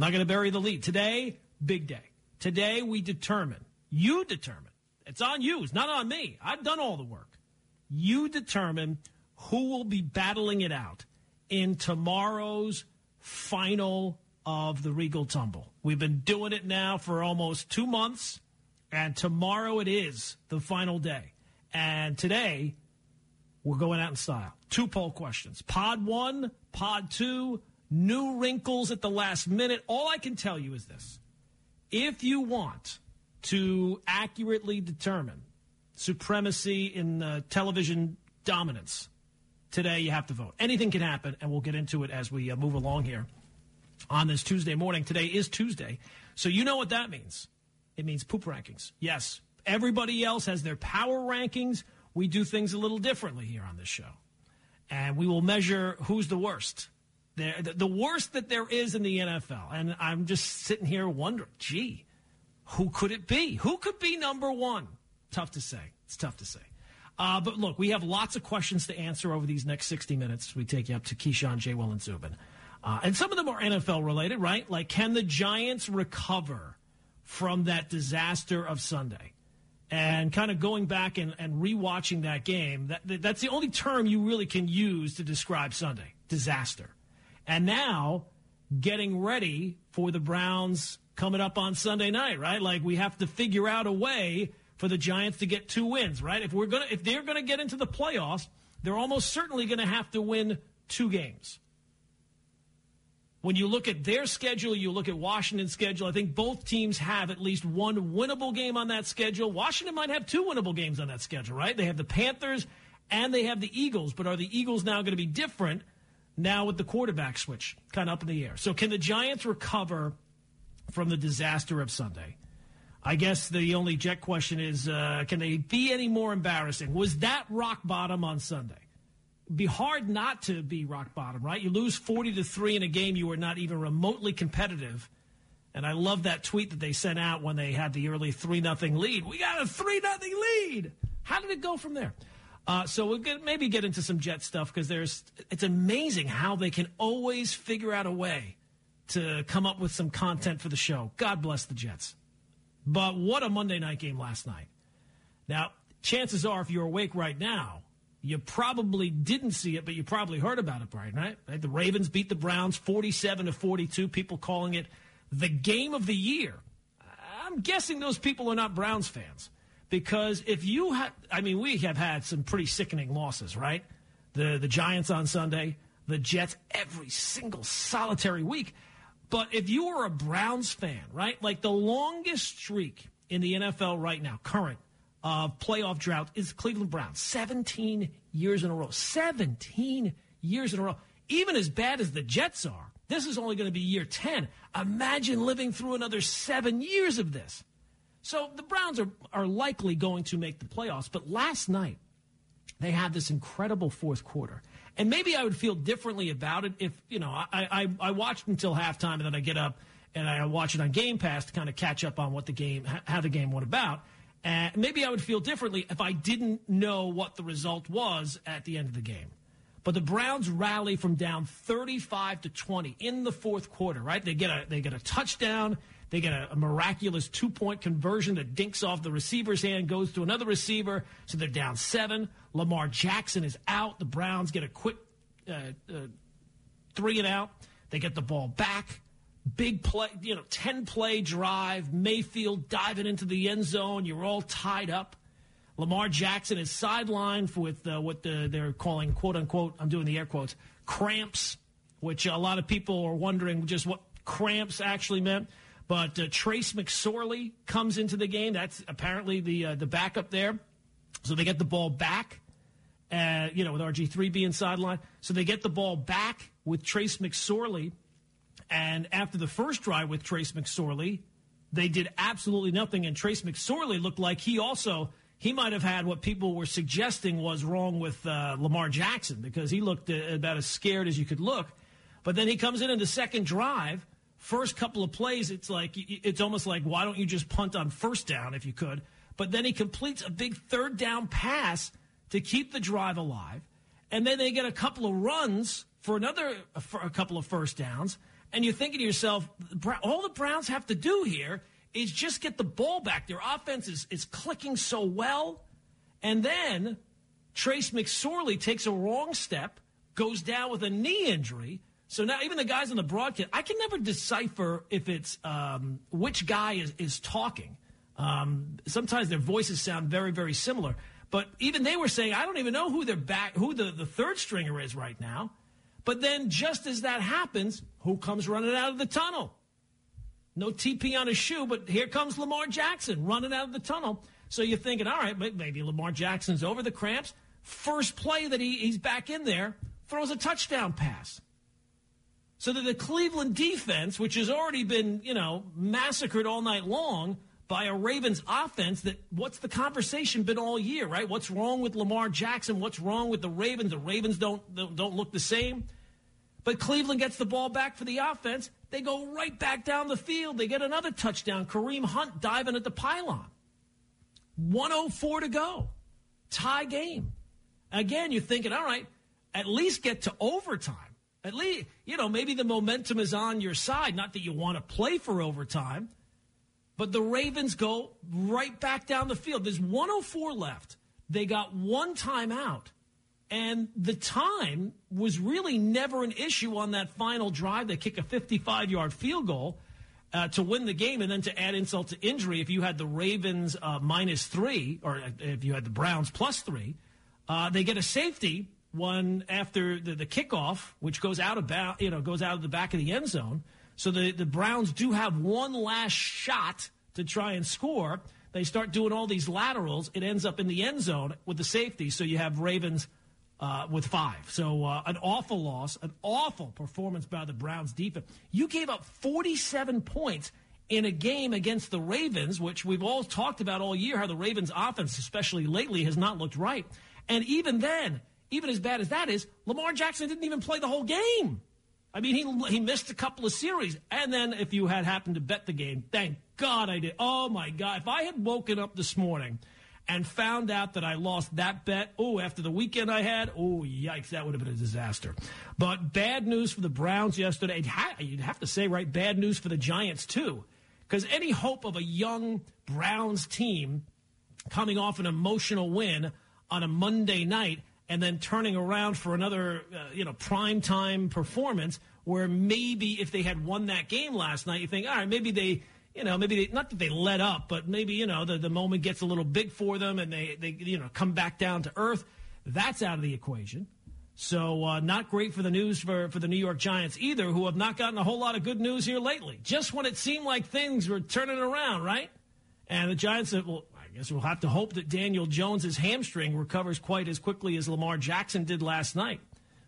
I'm not going to bury the lead. Today, big day. Today, we determine, you determine, it's on you, it's not on me. I've done all the work. You determine who will be battling it out in tomorrow's final of the Regal Tumble. We've been doing it now for almost two months, and tomorrow it is the final day. And today, we're going out in style. Two poll questions. Pod one, pod two, new wrinkles at the last minute. All I can tell you is this. If you want to accurately determine supremacy in uh, television dominance, today you have to vote. Anything can happen, and we'll get into it as we uh, move along here on this Tuesday morning. Today is Tuesday, so you know what that means. It means poop rankings. Yes, everybody else has their power rankings. We do things a little differently here on this show. And we will measure who's the worst. The, the worst that there is in the NFL. And I'm just sitting here wondering, gee, who could it be? Who could be number one? Tough to say. It's tough to say. Uh, but look, we have lots of questions to answer over these next 60 minutes. We take you up to Keyshawn, J. Will, and Zubin. Uh, and some of them are NFL related, right? Like, can the Giants recover from that disaster of Sunday? And kind of going back and, and rewatching that game, that, that's the only term you really can use to describe Sunday disaster. And now getting ready for the Browns coming up on Sunday night, right? Like we have to figure out a way for the Giants to get two wins, right? If we're gonna if they're gonna get into the playoffs, they're almost certainly gonna have to win two games. When you look at their schedule, you look at Washington's schedule, I think both teams have at least one winnable game on that schedule. Washington might have two winnable games on that schedule, right? They have the Panthers and they have the Eagles, but are the Eagles now going to be different now with the quarterback switch kind of up in the air? So can the Giants recover from the disaster of Sunday? I guess the only jet question is uh, can they be any more embarrassing? Was that rock bottom on Sunday? be hard not to be rock bottom, right? You lose 40 to 3 in a game you were not even remotely competitive. And I love that tweet that they sent out when they had the early 3 nothing lead. We got a 3 nothing lead. How did it go from there? Uh, so we'll get, maybe get into some Jet stuff because there's it's amazing how they can always figure out a way to come up with some content for the show. God bless the Jets. But what a Monday night game last night. Now, chances are, if you're awake right now, you probably didn't see it, but you probably heard about it, Brian, right? The Ravens beat the Browns 47 to 42, people calling it the game of the year. I'm guessing those people are not Browns fans because if you have, I mean, we have had some pretty sickening losses, right? The, the Giants on Sunday, the Jets every single solitary week. But if you are a Browns fan, right? Like the longest streak in the NFL right now, current, of playoff drought is Cleveland Browns. 17 years in a row. 17 years in a row. Even as bad as the Jets are, this is only going to be year 10. Imagine living through another seven years of this. So the Browns are, are likely going to make the playoffs. But last night, they had this incredible fourth quarter. And maybe I would feel differently about it if, you know, I, I, I watched until halftime and then I get up and I watch it on Game Pass to kind of catch up on what the game, how the game went about. And maybe I would feel differently if I didn't know what the result was at the end of the game. But the Browns rally from down 35 to 20 in the fourth quarter, right? They get a they get a touchdown, they get a, a miraculous two-point conversion that dinks off the receiver's hand, goes to another receiver, so they're down 7. Lamar Jackson is out. The Browns get a quick uh, uh, three and out. They get the ball back big play, you know, 10 play drive, Mayfield diving into the end zone. You're all tied up. Lamar Jackson is sidelined with uh, what the, they're calling, quote unquote, I'm doing the air quotes, cramps, which a lot of people are wondering just what cramps actually meant. But uh, Trace McSorley comes into the game. That's apparently the uh, the backup there. So they get the ball back, uh, you know, with RG3 being sidelined. So they get the ball back with Trace McSorley and after the first drive with Trace McSorley, they did absolutely nothing. And Trace McSorley looked like he also he might have had what people were suggesting was wrong with uh, Lamar Jackson because he looked uh, about as scared as you could look. But then he comes in in the second drive. First couple of plays, it's like it's almost like why don't you just punt on first down if you could? But then he completes a big third down pass to keep the drive alive, and then they get a couple of runs for another for a couple of first downs. And you're thinking to yourself, all the Browns have to do here is just get the ball back. Their offense is, is clicking so well. And then Trace McSorley takes a wrong step, goes down with a knee injury. So now even the guys on the broadcast, I can never decipher if it's um, which guy is, is talking. Um, sometimes their voices sound very, very similar. But even they were saying, I don't even know who their back, who the, the third stringer is right now. But then just as that happens, who comes running out of the tunnel? No TP on his shoe, but here comes Lamar Jackson running out of the tunnel. So you're thinking, all right, maybe Lamar Jackson's over the cramps. First play that he, he's back in there, throws a touchdown pass. So that the Cleveland defense, which has already been, you know, massacred all night long by a Ravens offense that what's the conversation been all year, right? What's wrong with Lamar Jackson? What's wrong with the Ravens? The Ravens don't don't look the same. But Cleveland gets the ball back for the offense. They go right back down the field. They get another touchdown. Kareem Hunt diving at the pylon. 104 to go. Tie game. Again, you're thinking, all right, at least get to overtime. At least, you know, maybe the momentum is on your side. Not that you want to play for overtime, but the Ravens go right back down the field. There's 104 left. They got one timeout. And the time was really never an issue on that final drive. They kick a 55 yard field goal uh, to win the game. And then to add insult to injury, if you had the Ravens uh, minus three, or if you had the Browns plus three, uh, they get a safety one after the, the kickoff, which goes out of about, you know, goes out of the back of the end zone. So the, the Browns do have one last shot to try and score. They start doing all these laterals. It ends up in the end zone with the safety. So you have Ravens uh, with five. So uh, an awful loss, an awful performance by the Browns defense. You gave up 47 points in a game against the Ravens, which we've all talked about all year, how the Ravens offense, especially lately, has not looked right. And even then, even as bad as that is, Lamar Jackson didn't even play the whole game. I mean, he, he missed a couple of series. And then if you had happened to bet the game, thank God I did. Oh my God. If I had woken up this morning and found out that I lost that bet. Oh, after the weekend I had, oh, yikes, that would have been a disaster. But bad news for the Browns yesterday. You'd have to say, right, bad news for the Giants, too. Because any hope of a young Browns team coming off an emotional win on a Monday night and then turning around for another, uh, you know, prime time performance where maybe if they had won that game last night, you think, all right, maybe they you know, maybe they, not that they let up, but maybe, you know, the, the moment gets a little big for them and they, they, you know, come back down to earth. That's out of the equation. So, uh, not great for the news for, for the New York Giants either, who have not gotten a whole lot of good news here lately. Just when it seemed like things were turning around, right? And the Giants, well, I guess we'll have to hope that Daniel Jones's hamstring recovers quite as quickly as Lamar Jackson did last night.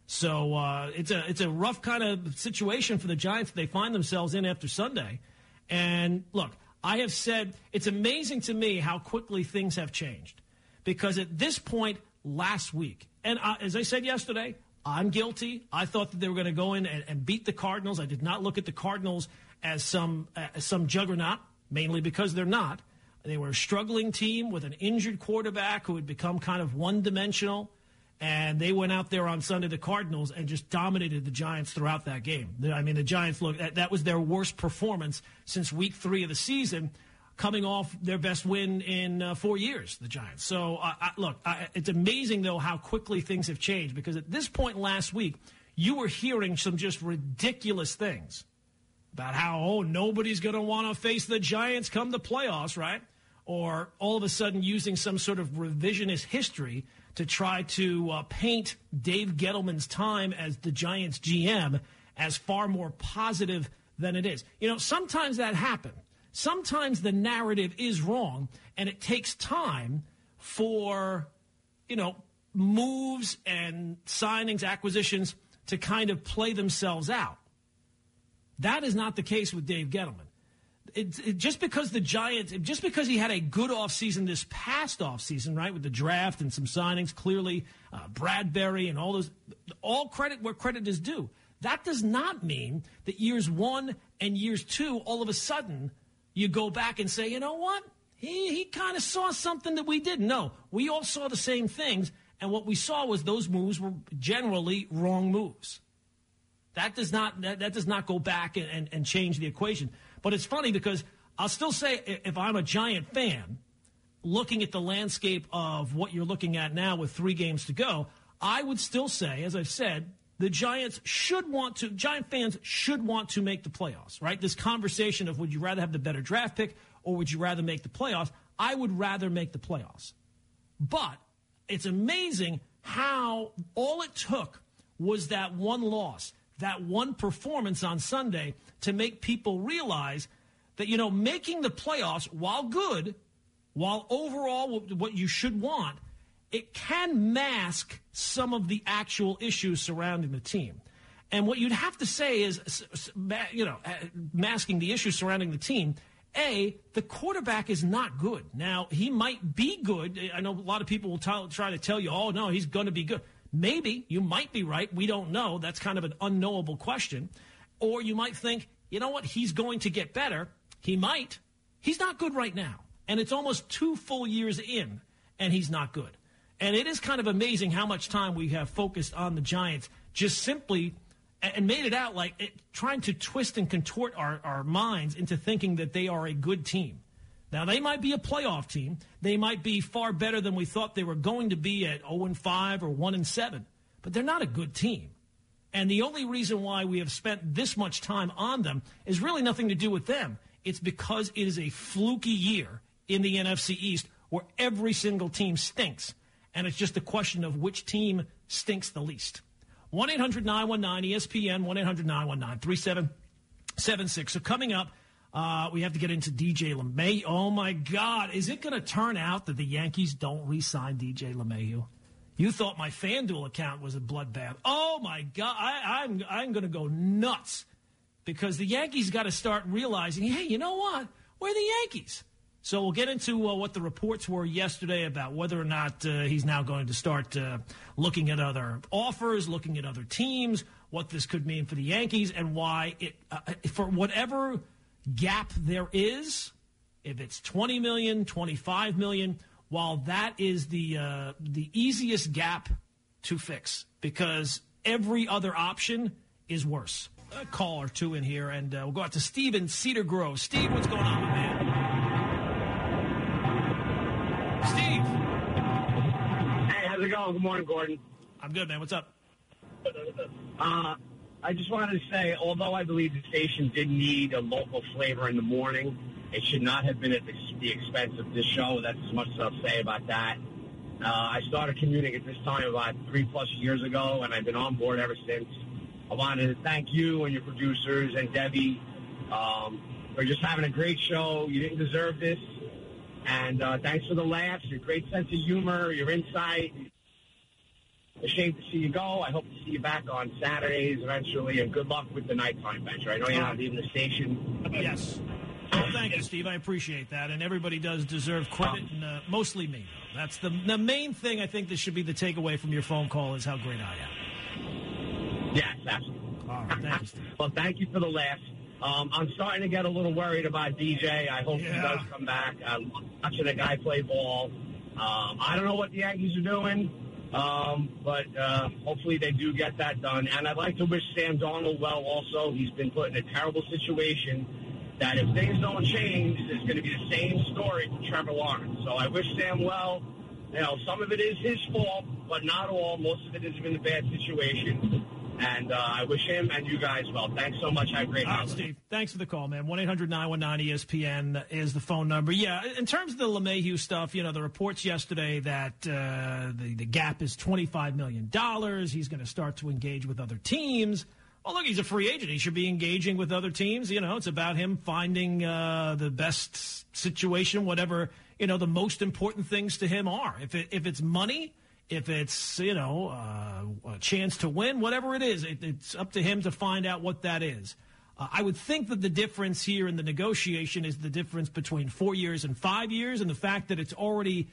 So uh, it's a it's a rough kind of situation for the Giants that they find themselves in after Sunday. And look, I have said it's amazing to me how quickly things have changed. Because at this point last week, and uh, as I said yesterday, I'm guilty. I thought that they were going to go in and, and, beat the Cardinals. I did not look at the Cardinals as some uh, as some juggernaut, mainly because they're not. They were a struggling team with an injured quarterback who had become kind of one dimensional and they went out there on Sunday, the Cardinals, and just dominated the Giants throughout that game. I mean, the Giants look that, that was their worst performance since Week Three of the season, coming off their best win in uh, four years. The Giants. So, uh, I, look, I, it's amazing though how quickly things have changed because at this point last week, you were hearing some just ridiculous things about how oh nobody's going to want to face the Giants come the playoffs, right? Or all of a sudden using some sort of revisionist history to try to uh, paint Dave Gettleman's time as the Giants GM as far more positive than it is. You know, sometimes that happens. Sometimes the narrative is wrong, and it takes time for, you know, moves and signings, acquisitions to kind of play themselves out. That is not the case with Dave Gettleman it, it, just because the Giants, just because he had a good offseason this past offseason, right, with the draft and some signings, clearly uh, Bradberry and all those, all credit where credit is due. That does not mean that years one and years two, all of a sudden, you go back and say, you know what? He, he kind of saw something that we didn't. No, we all saw the same things. And what we saw was those moves were generally wrong moves. That does not that, that does not go back and, and, and change the equation. But it's funny because I'll still say if I'm a Giant fan, looking at the landscape of what you're looking at now with three games to go, I would still say, as I've said, the Giants should want to, Giant fans should want to make the playoffs, right? This conversation of would you rather have the better draft pick or would you rather make the playoffs? I would rather make the playoffs. But it's amazing how all it took was that one loss, that one performance on Sunday to make people realize that, you know, making the playoffs, while good, while overall what you should want, it can mask some of the actual issues surrounding the team. And what you'd have to say is, you know, masking the issues surrounding the team. A, the quarterback is not good. Now, he might be good. I know a lot of people will t- try to tell you, oh, no, he's going to be good. Maybe. You might be right. We don't know. That's kind of an unknowable question. Or you might think, you know what? He's going to get better. He might. He's not good right now. And it's almost two full years in, and he's not good. And it is kind of amazing how much time we have focused on the Giants just simply and made it out like it, trying to twist and contort our, our minds into thinking that they are a good team. Now, they might be a playoff team. They might be far better than we thought they were going to be at 0 and 5 or 1 and 7, but they're not a good team. And the only reason why we have spent this much time on them is really nothing to do with them. It's because it is a fluky year in the NFC East where every single team stinks. And it's just a question of which team stinks the least. 1 800 919 ESPN, 1 800 919 3776. So coming up, uh, we have to get into DJ LeMay. Oh my God. Is it going to turn out that the Yankees don't re sign DJ LeMahieu? You thought my FanDuel account was a bloodbath. Oh my God. I, I'm, I'm going to go nuts because the Yankees got to start realizing hey, you know what? We're the Yankees. So we'll get into uh, what the reports were yesterday about whether or not uh, he's now going to start uh, looking at other offers, looking at other teams, what this could mean for the Yankees, and why it uh, for whatever gap there is, if it's 20 million, 25 million, while that is the uh, the easiest gap to fix because every other option is worse. A call or two in here, and uh, we'll go out to Steve in Cedar Grove. Steve, what's going on, man? Steve. Hey, how's it going? Good morning, Gordon. I'm good, man. What's up? Uh, I just wanted to say, although I believe the station did need a local flavor in the morning, it should not have been at the expense of this show. That's as much as I'll say about that. Uh, I started commuting at this time about three plus years ago, and I've been on board ever since. I wanted to thank you and your producers and Debbie um, for just having a great show. You didn't deserve this. And uh, thanks for the laughs, your great sense of humor, your insight. Ashamed to see you go. I hope to see you back on Saturdays eventually, and good luck with the nighttime venture. I know you're not leaving the station. Yes. Well, thank you, Steve. I appreciate that, and everybody does deserve credit, and uh, mostly me. That's the the main thing. I think this should be the takeaway from your phone call is how great I am. Yes, absolutely. All right, thank you, Steve. well, thank you for the laughs. Um, I'm starting to get a little worried about DJ. I hope Yeah. he does come back. I'm watching a guy play ball. Um, I don't know what the Yankees are doing, um, but uh, hopefully they do get that done. And I'd like to wish Sam Darnold well also. He's been put in a terrible situation that if things don't change, it's going to be the same story for Trevor Lawrence. So I wish Sam well. You know, some of it is his fault, but not all. Most of it has been a bad situation. And uh, I wish him and you guys well. Thanks so much. Have a great All right. Steve. Thanks for the call, man. 1 800 919 ESPN is the phone number. Yeah, in terms of the LeMahieu stuff, you know, the reports yesterday that uh, the, the gap is $25 million. He's going to start to engage with other teams. Well, look, he's a free agent. He should be engaging with other teams. You know, it's about him finding uh, the best situation, whatever, you know, the most important things to him are. If, it, if it's money, if it's you know uh, a chance to win, whatever it is, it, it's up to him to find out what that is. Uh, I would think that the difference here in the negotiation is the difference between four years and five years, and the fact that it's already,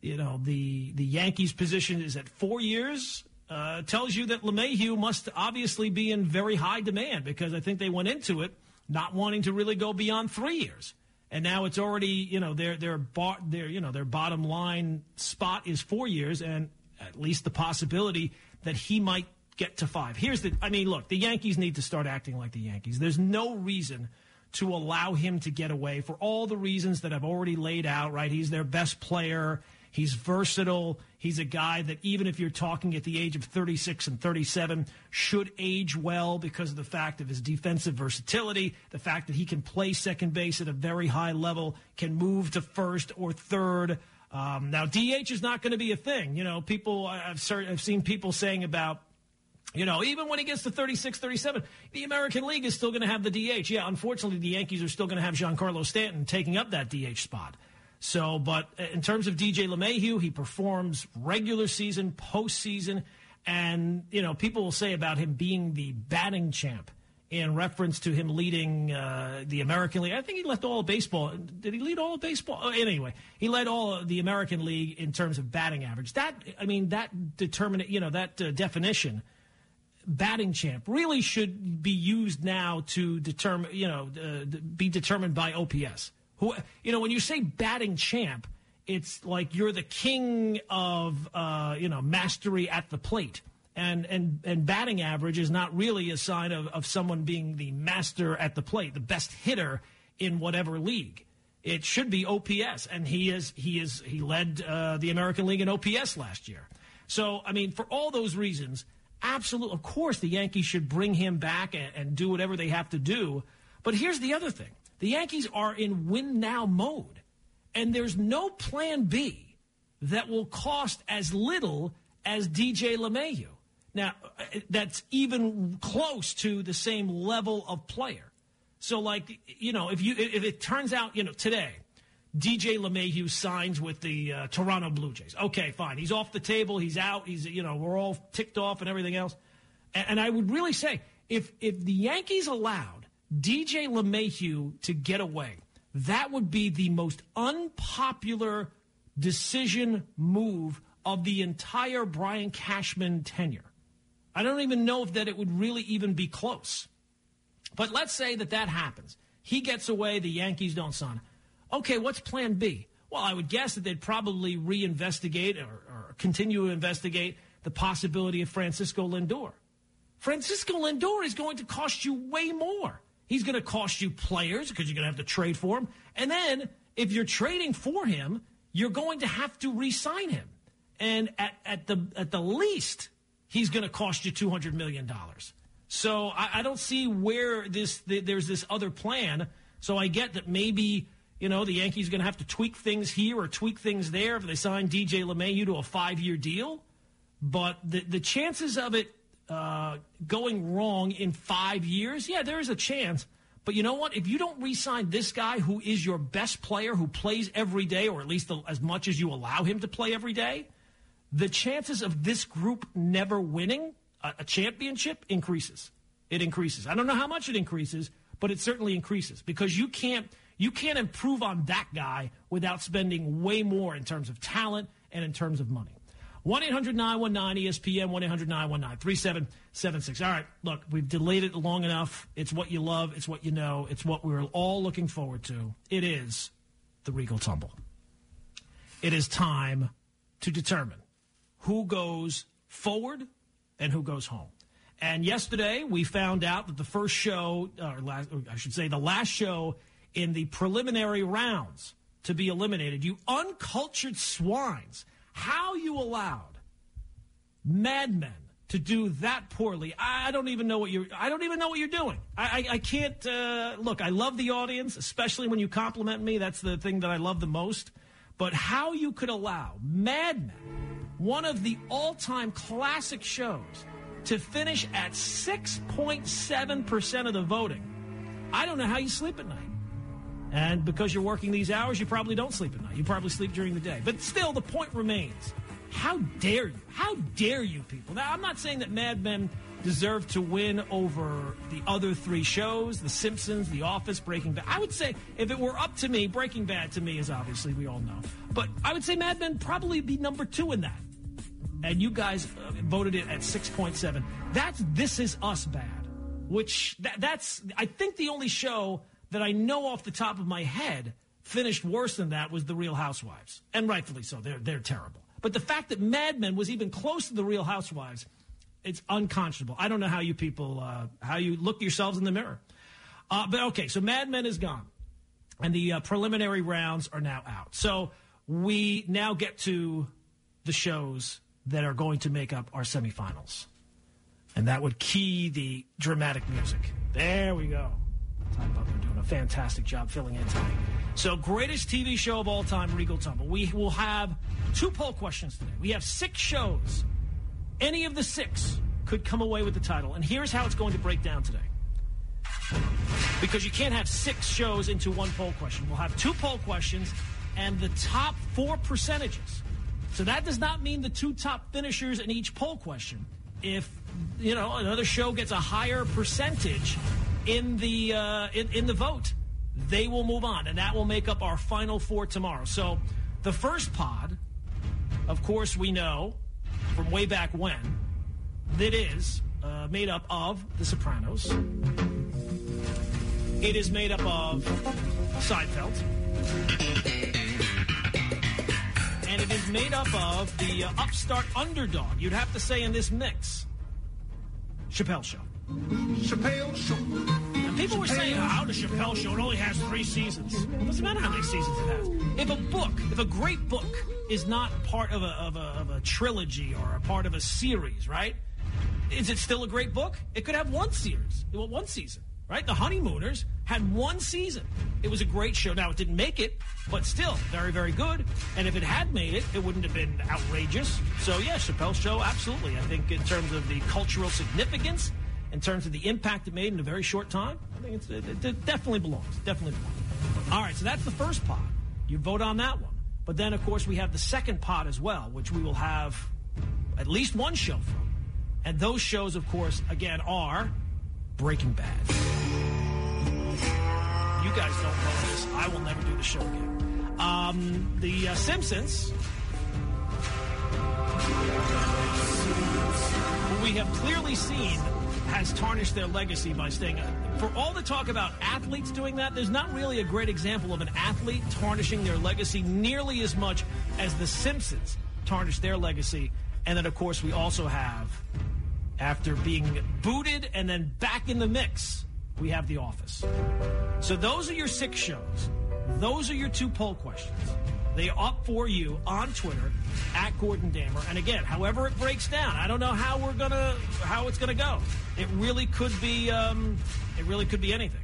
you know, the the Yankees' position is at four years. Uh, tells you that LeMahieu must obviously be in very high demand because I think they went into it not wanting to really go beyond three years and now it's already you know their their bar, their you know their bottom line spot is four years, and at least the possibility that he might get to five. Here's the I mean, look, the Yankees need to start acting like the Yankees. There's no reason to allow him to get away for all the reasons that I've already laid out, right? He's their best player. He's versatile. He's a guy that even if you're talking at the age of 36 and 37 should age well because of the fact of his defensive versatility, the fact that he can play second base at a very high level, can move to first or third. Um, now, DH is not going to be a thing. You know, people, I've, I've seen people saying about, you know, even when he gets to 36, 37, the American League is still going to have the DH. Yeah, unfortunately, the Yankees are still going to have Giancarlo Stanton taking up that DH spot. So, but in terms of DJ LeMahieu, he performs regular season, postseason, and you know people will say about him being the batting champ in reference to him leading uh, the American League. I think he led all of baseball. Did he lead all of baseball? Oh, anyway, he led all of the American League in terms of batting average. That I mean, that determine you know that uh, definition. Batting champ really should be used now to determine, you know, uh, be determined by OPS. Who, you know, when you say batting champ, it's like you're the king of, uh, you know, mastery at the plate. And, and, and batting average is not really a sign of, of someone being the master at the plate, the best hitter in whatever league. It should be OPS, and he is he is he led uh, the American League in OPS last year. So I mean, for all those reasons, absolutely, of course, the Yankees should bring him back and, and do whatever they have to do. But here's the other thing: the Yankees are in win now mode, and there's no plan B that will cost as little as DJ LeMahieu. Now, that's even close to the same level of player. So, like, you know, if you if it turns out, you know, today, DJ LeMahieu signs with the uh, Toronto Blue Jays. Okay, fine. He's off the table. He's out. He's, you know, we're all ticked off and everything else. And, and I would really say if if the Yankees allowed DJ LeMahieu to get away. That would be the most unpopular decision move of the entire Brian Cashman tenure. I don't even know if that it would really even be close. But let's say that that happens. He gets away, the Yankees don't sign. Okay, what's plan B? Well, I would guess that they'd probably reinvestigate or, or continue to investigate the possibility of Francisco Lindor. Francisco Lindor is going to cost you way more He's going to cost you players because you're going to have to trade for him. And then if you're trading for him, you're going to have to re-sign him. And at, at the at the least, he's going to cost you two hundred million dollars. So I, I, don't see where this the, there's this other plan. So I get that maybe you know the Yankees are going to have to tweak things here or tweak things there if they sign DJ LeMahieu to a five year deal. But the the chances of it uh, going wrong in five years, yeah, there is a chance. But you know what? If you don't re-sign this guy who is your best player, who plays every day, or at least as much as you allow him to play every day, the chances of this group never winning a, a championship increases. It increases. I don't know how much it increases, but it certainly increases because you can't you can't improve on that guy without spending way more in terms of talent and in terms of money. 1 800 919 ESPN, 1 800 919 3776. All right, look, we've delayed it long enough. It's what you love, it's what you know, it's what we're all looking forward to. It is the Regal Tumble. It is time to determine who goes forward and who goes home. And yesterday we found out that the first show, or last, or I should say, the last show in the preliminary rounds to be eliminated, you uncultured swines how you allowed Mad Men to do that poorly. I don't even know what you're. I don't even know what you're doing. I, I, I can't uh, look. I love the audience, especially when you compliment me. That's the thing that I love the most. But how you could allow Mad Men, one of the all-time classic shows, to finish at 6.7 percent of the voting, I don't know how you sleep at night. And because you're working these hours, you probably don't sleep at night. You probably sleep during the day. But still, the point remains. How dare you? How dare you people? Now, I'm not saying that Mad Men deserve to win over the other three shows, The Simpsons, The Office, Breaking Bad. I would say if it were up to me, Breaking Bad to me is obviously, we all know. But I would say Mad Men probably be number two in that. And you guys uh, voted it at 6.7. That's This Is Us bad, which that, that's, I think, the only show that I know off the top of my head finished worse than that was The Real Housewives. And rightfully so. They're, they're terrible. But the fact that Mad Men was even close to The Real Housewives it's unconscionable. I don't know how you people uh, how you look yourselves in the mirror. Uh, but okay, so Mad Men is gone, and the uh, preliminary rounds are now out. So we now get to the shows that are going to make up our semifinals, and that would key the dramatic music. There we go. Ty Butler doing a fantastic job filling in tonight. So, greatest TV show of all time, Regal Tumble. We will have two poll questions today. We have six shows. Any of the six could come away with the title. And here's how it's going to break down today. Because you can't have six shows into one poll question. We'll have two poll questions and the top four percentages. So that does not mean the two top finishers in each poll question. If you know another show gets a higher percentage in the uh, in, in the vote, they will move on, and that will make up our final four tomorrow. So the first pod, of course, we know from way back when that is uh, made up of The Sopranos. It is made up of Seinfeld. And it is made up of the uh, upstart underdog, you'd have to say in this mix, Chappelle Show. Chappelle Show. And people were saying, how the Chappelle Show, it only has three seasons. It doesn't matter how many seasons it has. If a book, if a great book is not part of a, of a, of a trilogy or a part of a series, right? Is it still a great book? It could have one series, well, one season, right? The Honeymooners had one season. It was a great show. Now, it didn't make it, but still very, very good. And if it had made it, it wouldn't have been outrageous. So, yeah, Chappelle Show, absolutely. I think in terms of the cultural significance, in terms of the impact it made in a very short time, I think it, it definitely belongs. Definitely belongs. All right, so that's the first pod. You vote on that one. But then, of course, we have the second pot as well, which we will have at least one show from. And those shows, of course, again, are Breaking Bad. You guys don't know this. I will never do the show again. Um, the uh, Simpsons. We have clearly seen has tarnished their legacy by staying. For all the talk about athletes doing that, there's not really a great example of an athlete tarnishing their legacy nearly as much as the Simpsons tarnished their legacy. And then, of course, we also have, after being booted and then back in the mix, we have The Office. So those are your six shows. Those are your two poll questions. They are up for you on Twitter at Gordon Damer. And again, however it breaks down, I don't know how we're gonna how it's gonna go. It really could be um, it really could be anything.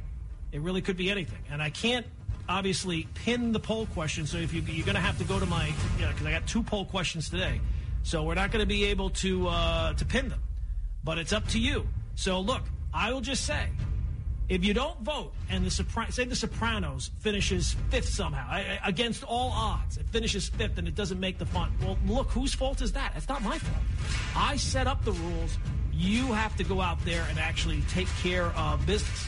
It really could be anything. And I can't obviously pin the poll question. So if you, you're gonna have to go to my you know because I got two poll questions today, so we're not gonna be able to uh, to pin them. But it's up to you. So look, I will just say if you don't vote and the Sopran- say the Sopranos finishes fifth somehow against all odds, it finishes fifth and it doesn't make the fun. Well, look, whose fault is that? It's not my fault. I set up the rules. You have to go out there and actually take care of business.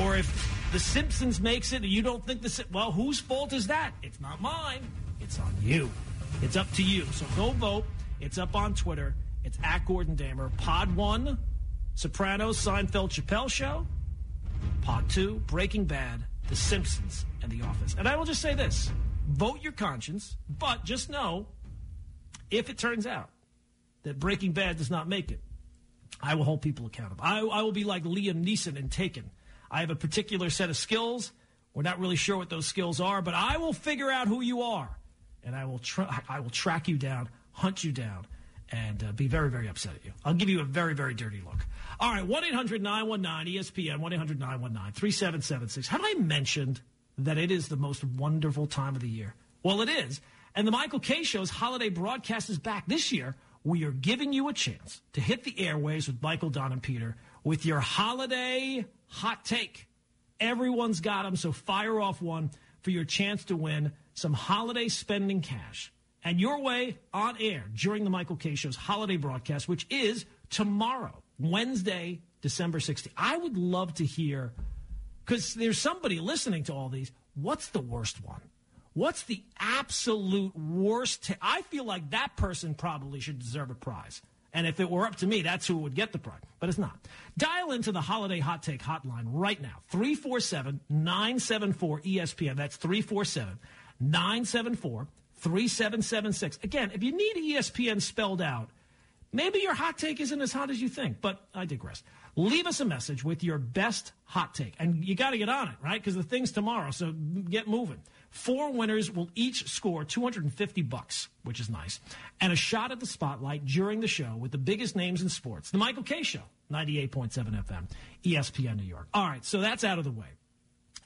Or if the Simpsons makes it and you don't think the well, whose fault is that? It's not mine. It's on you. It's up to you. So go vote. It's up on Twitter. It's at Gordon Damer. Pod one Sopranos, Seinfeld, Chappelle Show. Pod 2, Breaking Bad, The Simpsons, and The Office. And I will just say this vote your conscience, but just know if it turns out that Breaking Bad does not make it, I will hold people accountable. I, I will be like Liam Neeson in Taken. I have a particular set of skills. We're not really sure what those skills are, but I will figure out who you are, and I will I will track you down, hunt you down, and uh, be very, very upset at you. I'll give you a very, very dirty look. All right, 1 800 919 ESPN, 1 800 919 3776. Have I mentioned that it is the most wonderful time of the year? Well, it is. And the Michael Kay Show's holiday broadcast is back this year. We are giving you a chance to hit the airways with Michael, Don, and Peter with your holiday hot take. Everyone's got them, so fire off one for your chance to win some holiday spending cash and your way on air during the Michael Kay Show's holiday broadcast, which is tomorrow, Wednesday, December 16th. I would love to hear, because there's somebody listening to all these, what's the worst one? What's the absolute worst? T- I feel like that person probably should deserve a prize. And if it were up to me, that's who would get the prize. But it's not. Dial into the Holiday Hot Take hotline right now 347 974 ESPN. That's 347 974 3776. Again, if you need ESPN spelled out, Maybe your hot take isn't as hot as you think, but I digress. Leave us a message with your best hot take. And you got to get on it, right? Because the thing's tomorrow, so get moving. Four winners will each score 250 bucks, which is nice, and a shot at the spotlight during the show with the biggest names in sports. The Michael Kay Show, 98.7 FM, ESPN New York. All right, so that's out of the way.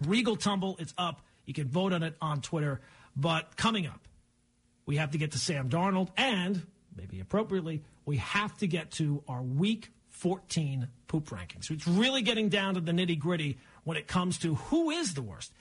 Regal Tumble, it's up. You can vote on it on Twitter. But coming up, we have to get to Sam Darnold, and maybe appropriately, we have to get to our week 14 poop rankings. So it's really getting down to the nitty gritty when it comes to who is the worst.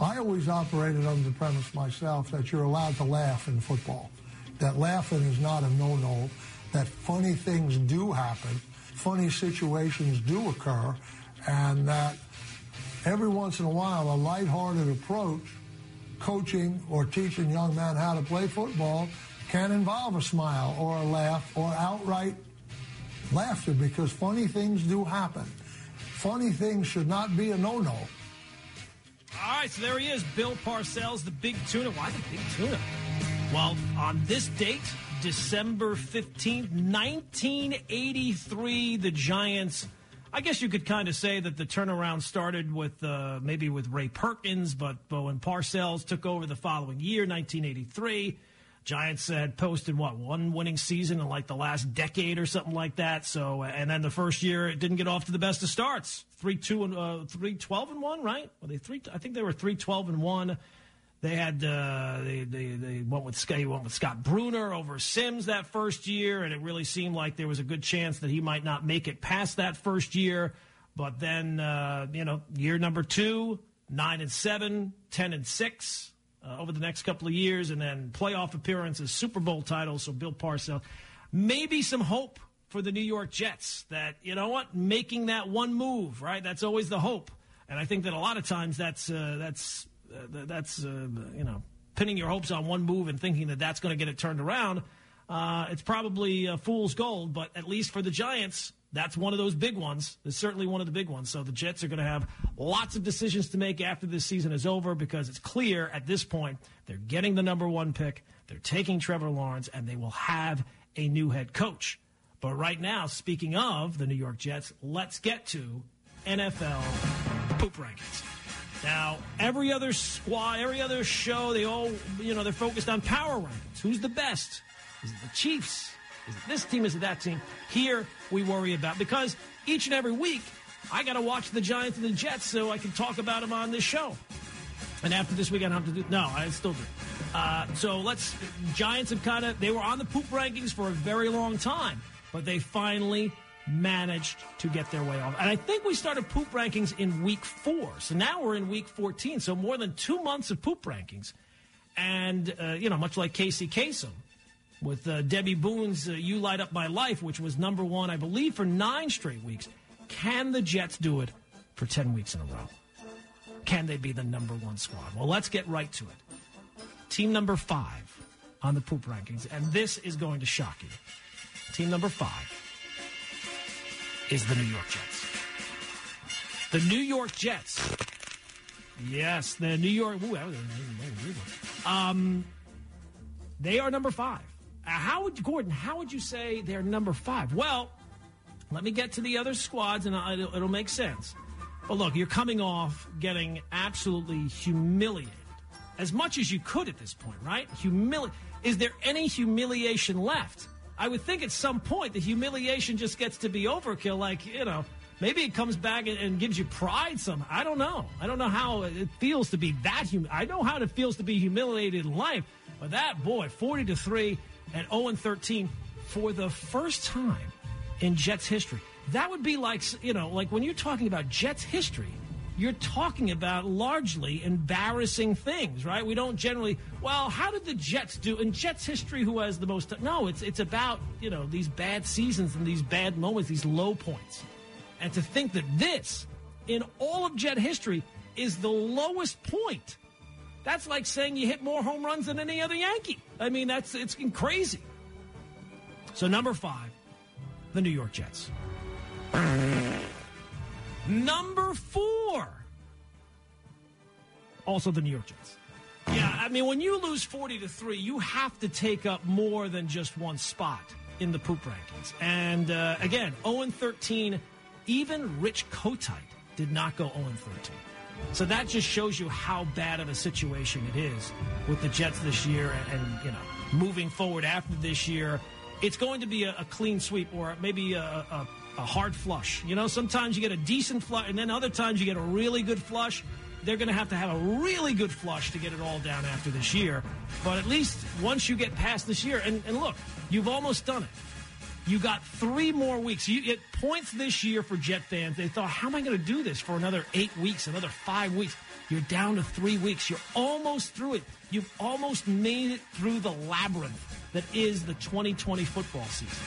I always operated under the premise myself that you're allowed to laugh in football, that laughing is not a no-no, that funny things do happen, funny situations do occur, and that every once in a while a lighthearted approach, coaching or teaching young men how to play football, can involve a smile or a laugh or outright laughter because funny things do happen. Funny things should not be a no-no. All right, so there he is, Bill Parcells, the big tuna. Why the big tuna? Well, on this date, December 15th, 1983, the Giants. I guess you could kind of say that the turnaround started with uh, maybe with Ray Perkins, but, when Parcells took over the following year, 1983, Giants had posted what one winning season in like the last decade or something like that. So, and then the first year it didn't get off to the best of starts. Three two and uh, three twelve and one, right? Were they three? I think they were three twelve and one. They had uh, they, they they went with Scott, went with Scott Brunner over Simms that first year, and it really seemed like there was a good chance that he might not make it past that first year. But then uh, you know, year number two, nine and seven, ten and six uh, over the next couple of years, and then playoff appearances, Super Bowl titles. So Bill Parcells, maybe some hope for the New York Jets that you know what, making that one move, right? That's always the hope, and I think that a lot of times that's uh, that's that's uh, you know pinning your hopes on one move and thinking that that's going to get it turned around. Uh, it's probably a fool's gold, but at least for the Giants, that's one of those big ones. It's certainly one of the big ones. So the Jets are going to have lots of decisions to make after this season is over because it's clear at this point they're getting the number one pick, they're taking Trevor Lawrence, and they will have a new head coach. But right now, speaking of the New York Jets, let's get to NFL poop rankings. Now, every other squad, every other show, they all, you know, they're focused on power rankings. Who's the best? Is it the Chiefs? Is it this team? Is it that team? Here, we worry about because each and every week, I got to watch the Giants and the Jets so I can talk about them on this show. And after this week, I don't have to do. No, I still do. Uh, so let's. Giants have kind of. They were on the poop rankings for a very long time, but they finally managed to get their way off. And I think we started poop rankings in week four. So now we're in week 14. So more than two months of poop rankings. And, uh, you know, much like Casey Kasem, with uh, Debby Boone's uh, You Light Up My Life, which was number one, I believe, for nine straight weeks. Can the Jets do it for 10 weeks in a row? Can they be the number one squad? Well, let's get right to it. Team number five on the poop rankings, and this is going to shock you. Team number five is the New York Jets. The New York Jets. Yes, the New York. Ooh, um, they are number five. Uh, how would Gordon? How would you say they're number five? Well, let me get to the other squads, and it'll, it'll make sense. But look, you're coming off getting absolutely humiliated, as much as you could at this point, right? Humili- Is there any humiliation left? I would think at some point the humiliation just gets to be overkill. Like you know, maybe it comes back and, gives you pride. Some I don't know. I don't know how it feels to be that. Hum- I know how it feels to be humiliated in life, but that boy, forty to three and 0 and 13 for the first time in Jets history. That would be like, you know, like when you're talking about Jets history, you're talking about largely embarrassing things, right? We don't generally, well, how did the Jets do in Jets history who has the most no, it's it's about, you know, these bad seasons and these bad moments, these low points. And to think that this in all of Jet history is the lowest point that's like saying you hit more home runs than any other Yankee. I mean, that's it's crazy. So number five, the New York Jets. Number four, Also, the New York Jets. Yeah, I mean, when you lose 40 to 3, you have to take up more than just one spot in the poop rankings. And uh, again, 0 13, even Rich Kotite did not go 0 13. So that just shows you how bad of a situation it is with the Jets this year and, and you know, moving forward after this year. It's going to be a, a clean sweep or maybe a, a, a hard flush. You know, sometimes you get a decent flush, and then other times you get a really good flush they're going to have to have a really good flush to get it all down after this year. But at least once you get past this year, and, and look, you've almost done it. You got three more weeks. You get points this year for Jet fans. They thought, how am I going to do this for another eight weeks, another five weeks? You're down to three weeks. You're almost through it. You've almost made it through the labyrinth that is the 2020 football season.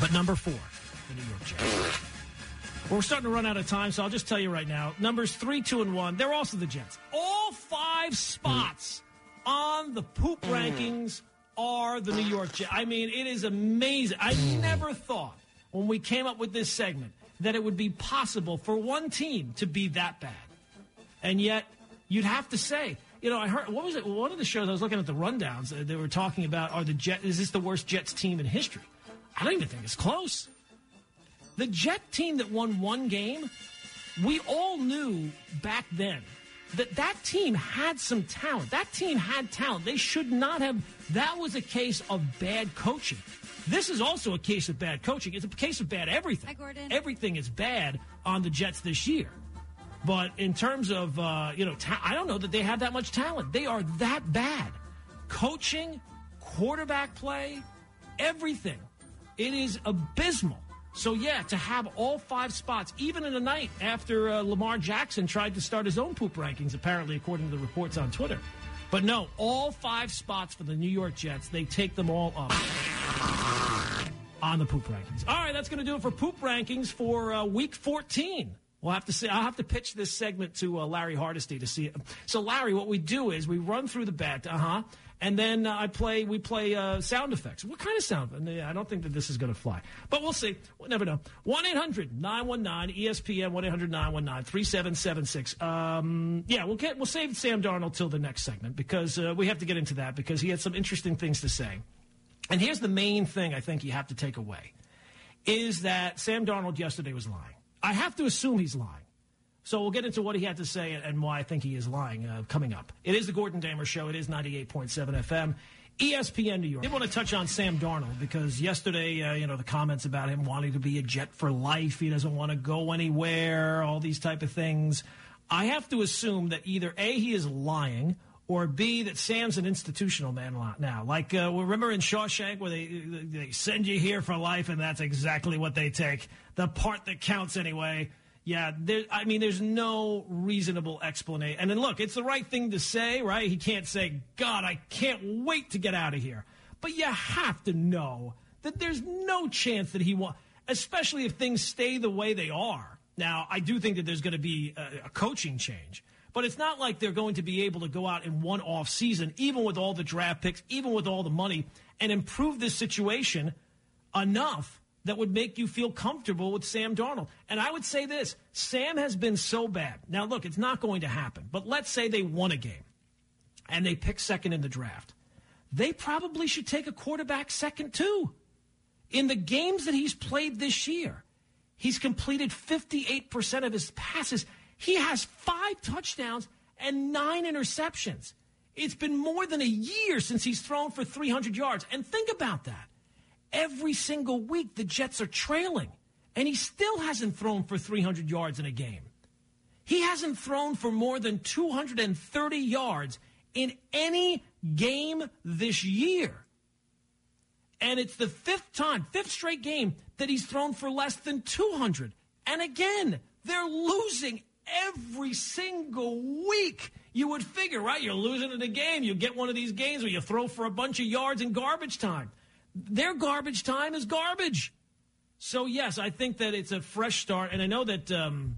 But number four, the New York Jets. We're starting to run out of time, so I'll just tell you right now. Numbers three, two, and one. They're also the Jets. All five spots on the poop rankings are the New York Jets. I mean, it is amazing. I never thought when we came up with this segment that it would be possible for one team to be that bad. And yet, you'd have to say, you know, I heard what was it? One of the shows I was looking at the rundowns. Uh, they were talking about are the Jets? Is this the worst Jets team in history? I don't even think it's close. The Jet team that won one game, we all knew back then that that team had some talent. That team had talent. They should not have. That was a case of bad coaching. This is also a case of bad coaching. It's a case of bad everything. Hi, Gordon. Everything is bad on the Jets this year. But in terms of, uh, you know, ta- I don't know that they have that much talent. They are that bad. Coaching, quarterback play, everything. It is abysmal. So, yeah, to have all five spots, even in a night after uh, Lamar Jackson tried to start his own poop rankings, apparently, according to the reports on Twitter. But no, all five spots for the New York Jets, they take them all up on the poop rankings. All right, that's going to do it for poop rankings for uh, week 14. We'll have to see. I'll have to pitch this segment to uh, Larry Hardesty to see it. So, Larry, what we do is we run through the bet, uh huh, and then uh, I play. We play uh, sound effects. What kind of sound? Uh, I don't think that this is going to fly, but we'll see. We'll never know. One 919 ESPN. One 919 3776 Um, yeah, we'll get. We'll save Sam Darnold till the next segment because uh, we have to get into that because he had some interesting things to say. And here's the main thing I think you have to take away is that Sam Darnold yesterday was lying. I have to assume he's lying. So we'll get into what he had to say and why I think he is lying uh, coming up. It is the Gordon Damer Show. It is 98.7 FM. ESPN New York. I did want to touch on Sam Darnold because yesterday, uh, you know, the comments about him wanting to be a Jet for life. He doesn't want to go anywhere, all these type of things. I have to assume that either A, he is lying, or B, that Sam's an institutional man now. Like, uh, remember in Shawshank where they, they send you here for life and that's exactly what they take. The part that counts anyway. Yeah, there, I mean, there's no reasonable explanation. And then look, it's the right thing to say, right? He can't say, God, I can't wait to get out of here. But you have to know that there's no chance that he will, especially if things stay the way they are. Now, I do think that there's going to be a, a coaching change. But it's not like they're going to be able to go out in one off season, even with all the draft picks, even with all the money, and improve this situation enough that would make you feel comfortable with Sam Darnold. And I would say this Sam has been so bad. Now, look, it's not going to happen, but let's say they won a game and they pick second in the draft. They probably should take a quarterback second, too. In the games that he's played this year, he's completed 58% of his passes. He has five touchdowns and nine interceptions. It's been more than a year since he's thrown for 300 yards. And think about that. Every single week, the Jets are trailing, and he still hasn't thrown for 300 yards in a game. He hasn't thrown for more than 230 yards in any game this year. And it's the fifth time, fifth straight game that he's thrown for less than 200. And again, they're losing every single week. You would figure, right? You're losing in a game. You get one of these games where you throw for a bunch of yards in garbage time. Their garbage time is garbage. So, yes, I think that it's a fresh start. And I know that um,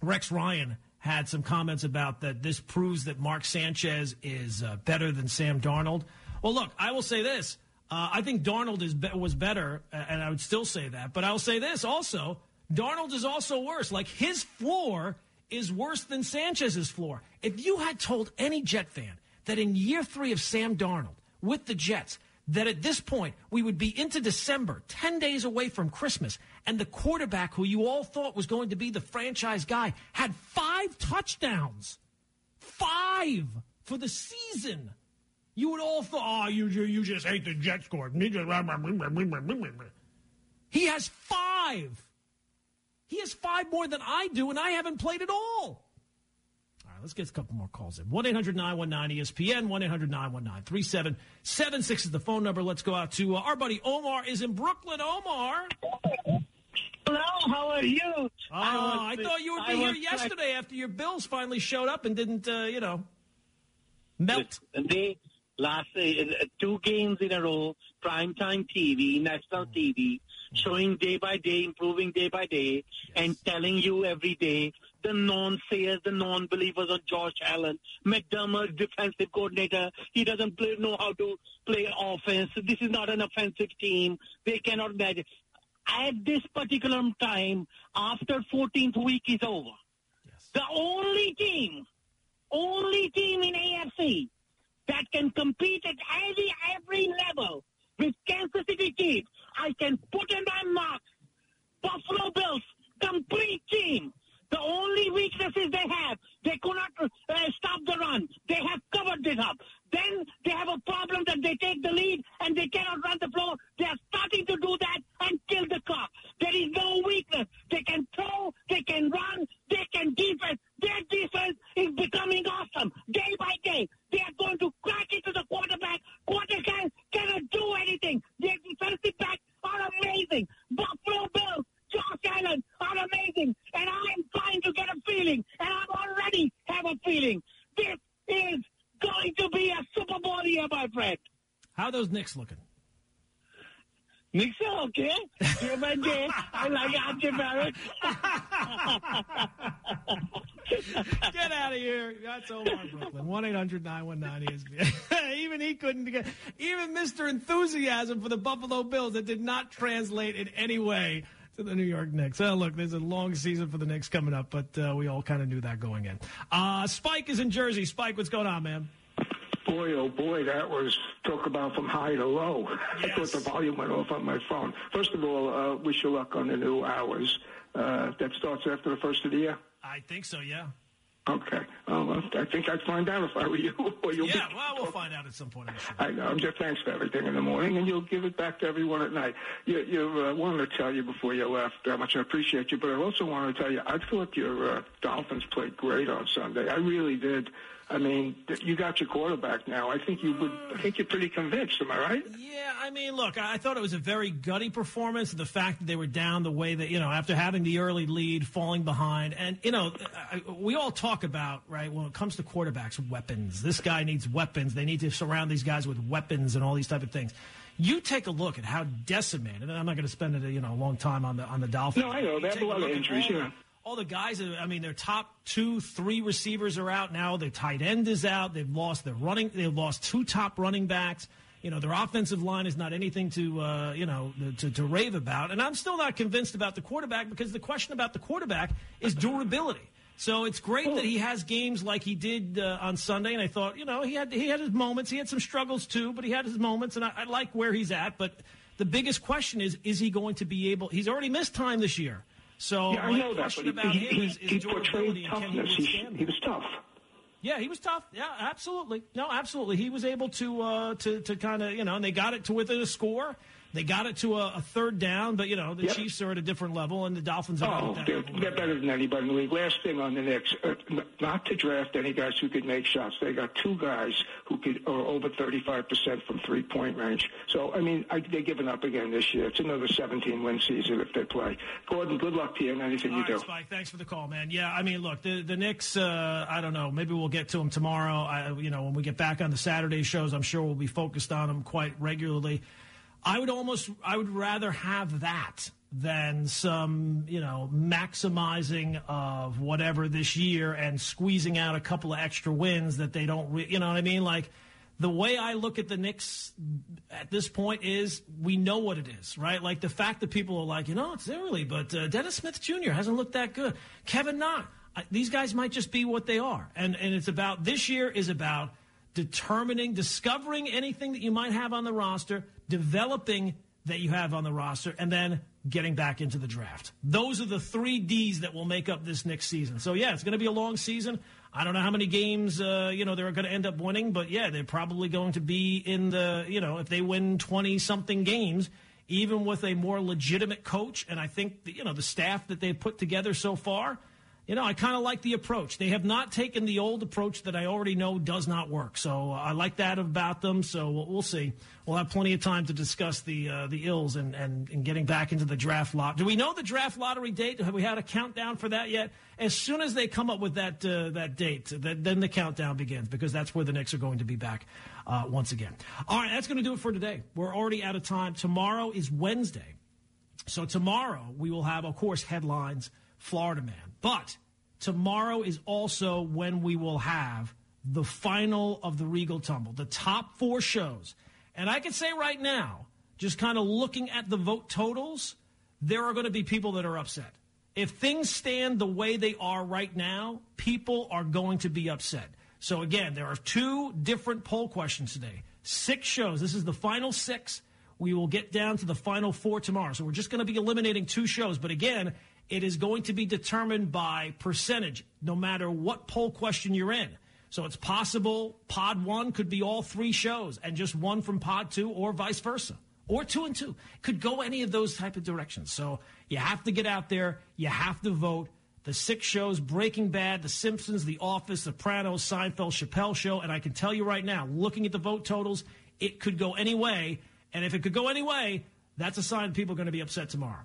Rex Ryan had some comments about that this proves that Mark Sanchez is uh, better than Sam Darnold. Well, look, I will say this. Uh, I think Darnold is be- was better, and I would still say that. But I'll say this also Darnold is also worse. Like his floor is worse than Sanchez's floor. If you had told any Jet fan that in year three of Sam Darnold with the Jets, that at this point we would be into December, 10 days away from Christmas, and the quarterback who you all thought was going to be the franchise guy had five touchdowns. Five for the season. You would all thought, oh, you, you just hate the Jets score. He has five. He has five more than I do, and I haven't played at all. Right, let's get a couple more calls in. 1 800 919 ESPN, 1 800 919 3776 is the phone number. Let's go out to uh, our buddy Omar is in Brooklyn. Omar. Hello, how are you? Oh, I, I thought you would be here yesterday after your Bills finally showed up and didn't, uh, you know, melt. They last uh, two games in a row, primetime TV, national TV, Mm-hmm. showing day by day, improving day by day, and telling you every day the non-sayers, the non-believers on Josh Allen, McDermott, defensive coordinator. He doesn't play, know how to play offense. This is not an offensive team. They cannot manage. At this particular time, after 14th week is over, Yes. the only team, only team in AFC that can compete at every every level with Kansas City Chiefs, I can put in my marks. Buffalo Bills, complete team. The only weaknesses they have, they could not uh, stop the run. They have covered it up. Then they have a problem that they take the lead and they cannot run the floor. They are starting to do that and kill the clock. There is no weakness. They can throw, they can run, they can defense. Their defense is becoming awesome day by day. They are going to crack into the quarterback. Quarterback cannot do anything. Their defensive backs are amazing. Buffalo Bills, Josh Allen are amazing. And I am trying to get a feeling, and I already have a feeling. This is going to be a Super Bowl year, my friend. How are those Knicks looking? Knicks are okay. You're my day. I like RJ Barrett. Get out of here. That's Omar Brooklyn. 1 800 919 ESPN. Even he couldn't get, even Mr. Enthusiasm for the Buffalo Bills, that did not translate in any way to the New York Knicks. Oh, look, there's a long season for the Knicks coming up, but uh, we all kind of knew that going in. Uh, Spike is in Jersey. Spike, what's going on, man? Boy, oh boy, that was talk about from high to low. I thought the volume went off on my phone. First of all, uh, wish you luck on the new hours. Uh, that starts after the first of the year. I think so, yeah. Okay. Well, I think I'd find out if I were you. or you'll Yeah, well, we'll find out at some point, I'm sure. I know. I'm just thanks for everything in the morning, and you'll give it back to everyone at night. You, you uh, wanted to tell you before you left how much I appreciate you, but I also wanted to tell you I thought your uh, Dolphins played great on Sunday. I really did. I mean, you got your quarterback now. I think you would. I think you're pretty convinced. Am I right? Yeah, I mean, look, I I thought it was a very gutty performance. The fact that they were down the way that, you know, after having the early lead, falling behind. And, you know, I- we all talk about, right, when it comes to quarterbacks, weapons. This guy needs weapons. They need to surround these guys with weapons and all these type of things. You take a look at how decimated, and I'm not going to spend a, you know, a long time on the on the Dolphins. No, I know. They have a lot of injuries, all- yeah. all the guys, I mean, their top two, three receivers are out now. Their tight end is out. They've lost their running. They've lost two top running backs. You know, their offensive line is not anything to, uh, you know, to, to rave about. And I'm still not convinced about the quarterback because the question about the quarterback is durability. So it's great that he has games like he did uh, on Sunday, and I thought, you know, he had he had his moments. He had some struggles too, but he had his moments, and I, I like where he's at. But the biggest question is, is he going to be able? He's already missed time this year. So Yeah, I know that, but about he, him he, is, is he portrayed durability and can he toughness. He, he was tough. Yeah, he was tough. Yeah, absolutely. No, absolutely. He was able to uh, to to kind of you know, and they got it to within a score. They got it to a, a third down, but you know the Yep. Chiefs are at a different level, and the Dolphins are Oh, they're, they're better than anybody in the league. Last thing on the Knicks, uh, n- not to draft any guys who could make shots. They got two guys who could are over 35% from three-point range. So, I mean, I, they're giving up again this year. It's another 17-win season if they play. Gordon, good luck to you in anything All you right, do. Spike. Thanks for the call, man. Yeah, I mean, look, the the Knicks. Uh, I don't know. Maybe we'll get to them tomorrow. I, you know, when we get back on the Saturday shows, I'm sure we'll be focused on them quite regularly. I would almost, I would rather have that than some, you know, maximizing of whatever this year and squeezing out a couple of extra wins that they don't, re- you know what I mean? Like the way I look at the Knicks at this point is we know what it is, right? Like the fact that people are like, you know, it's early, but uh, Dennis Smith Jr. hasn't looked that good. Kevin Knox. these guys might just be what they are. And, and it's about, this year is about determining, discovering anything that you might have on the roster, developing that you have on the roster, and then getting back into the draft. Those are the three D's that will make up this next season. So yeah, it's going to be a long season. I don't know how many games uh, you know they're going to end up winning, but yeah, they're probably going to be in the you know if they win twenty something games, even with a more legitimate coach, and I think the, you know the staff that they've put together so far you know, I kind of like the approach. They have not taken the old approach that I already know does not work. So uh, I like that about them. So we'll, we'll, see. We'll have plenty of time to discuss the uh, the ills and, and, and getting back into the draft lot. Do we know the draft lottery date? Have we had a countdown for that yet? As soon as they come up with that uh, that date, that, then the countdown begins because that's where the Knicks are going to be back uh, once again. All right, that's going to do it for today. We're already out of time. Tomorrow is Wednesday. So tomorrow we will have, of course, headlines Florida man. But tomorrow is also when we will have the final of the Regal Tumble, the top four shows. And I can say right now, just kind of looking at the vote totals, there are going to be people that are upset. If things stand the way they are right now, people are going to be upset. So again, there are two different poll questions today. Six shows. This is the final six. We will get down to the final four tomorrow. So we're just going to be eliminating two shows. But again, it is going to be determined by percentage, no matter what poll question you're in. So it's possible pod one could be all three shows and just one from pod two, or vice versa, or two and two. Could go any of those type of directions. So you have to get out there. You have to vote. The six shows Breaking Bad, The Simpsons, The Office, Sopranos, Seinfeld, Chappelle Show. And I can tell you right now, looking at the vote totals, it could go any way. And if it could go any way, that's a sign people are going to be upset tomorrow.